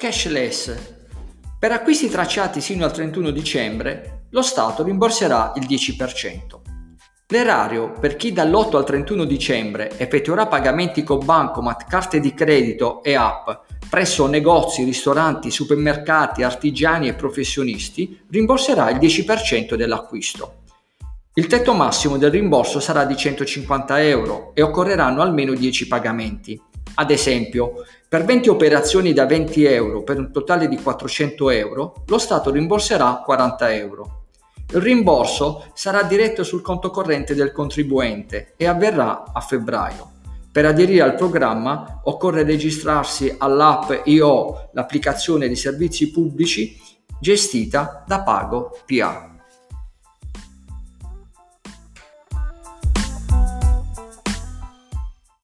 Cashless. Per acquisti tracciati sino al 31 dicembre, lo Stato rimborserà il 10%. L'erario per chi dall'8 al 31 dicembre effettuerà pagamenti con bancomat, carte di credito e app presso negozi, ristoranti, supermercati, artigiani e professionisti rimborserà il 10% dell'acquisto. Il tetto massimo del rimborso sarà di 150 euro e occorreranno almeno 10 pagamenti. Ad esempio, per 20 operazioni da 20 euro per un totale di 400 euro, lo Stato rimborserà 40 euro. Il rimborso sarà diretto sul conto corrente del contribuente e avverrà a febbraio. Per aderire al programma occorre registrarsi all'app IO, l'applicazione di servizi pubblici gestita da Pago PA.